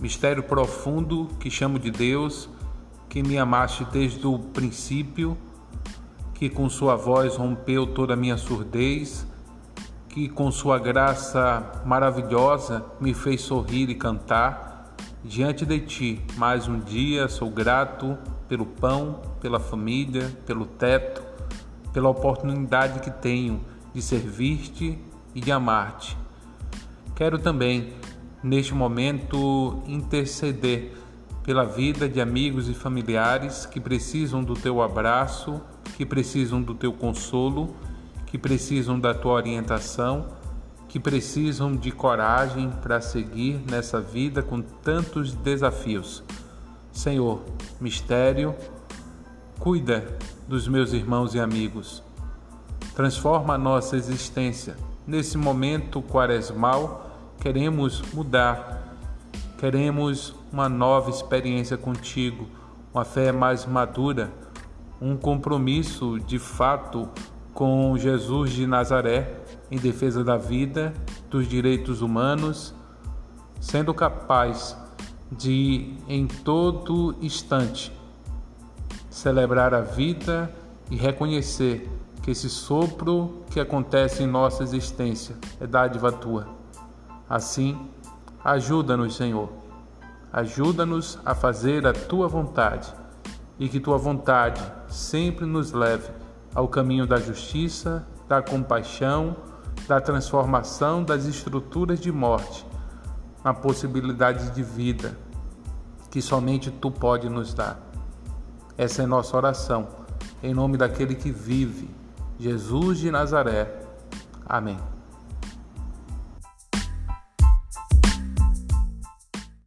mistério profundo que chamo de Deus, que me amaste desde o princípio, que com sua voz rompeu toda a minha surdez, que com sua graça maravilhosa me fez sorrir e cantar. Diante de ti, mais um dia sou grato pelo pão, pela família, pelo teto, pela oportunidade que tenho de servir-te e de amar-te. Quero também, neste momento, interceder pela vida de amigos e familiares que precisam do teu abraço, que precisam do teu consolo, que precisam da tua orientação, que precisam de coragem para seguir nessa vida com tantos desafios. Senhor, mistério, cuida dos meus irmãos e amigos. Transforma a nossa existência. Nesse momento quaresmal, queremos mudar, queremos uma nova experiência contigo, uma fé mais madura, um compromisso de fato com Jesus de Nazaré em defesa da vida, dos direitos humanos, sendo capaz de, em todo instante, celebrar a vida e reconhecer que esse sopro que acontece em nossa existência é dádiva tua. Assim, ajuda-nos, Senhor. Ajuda-nos a fazer a tua vontade e que tua vontade sempre nos leve ao caminho da justiça, da compaixão, da transformação das estruturas de morte, na possibilidade de vida que somente tu pode nos dar. Essa é nossa oração, em nome daquele que vive, Jesus de Nazaré. Amém.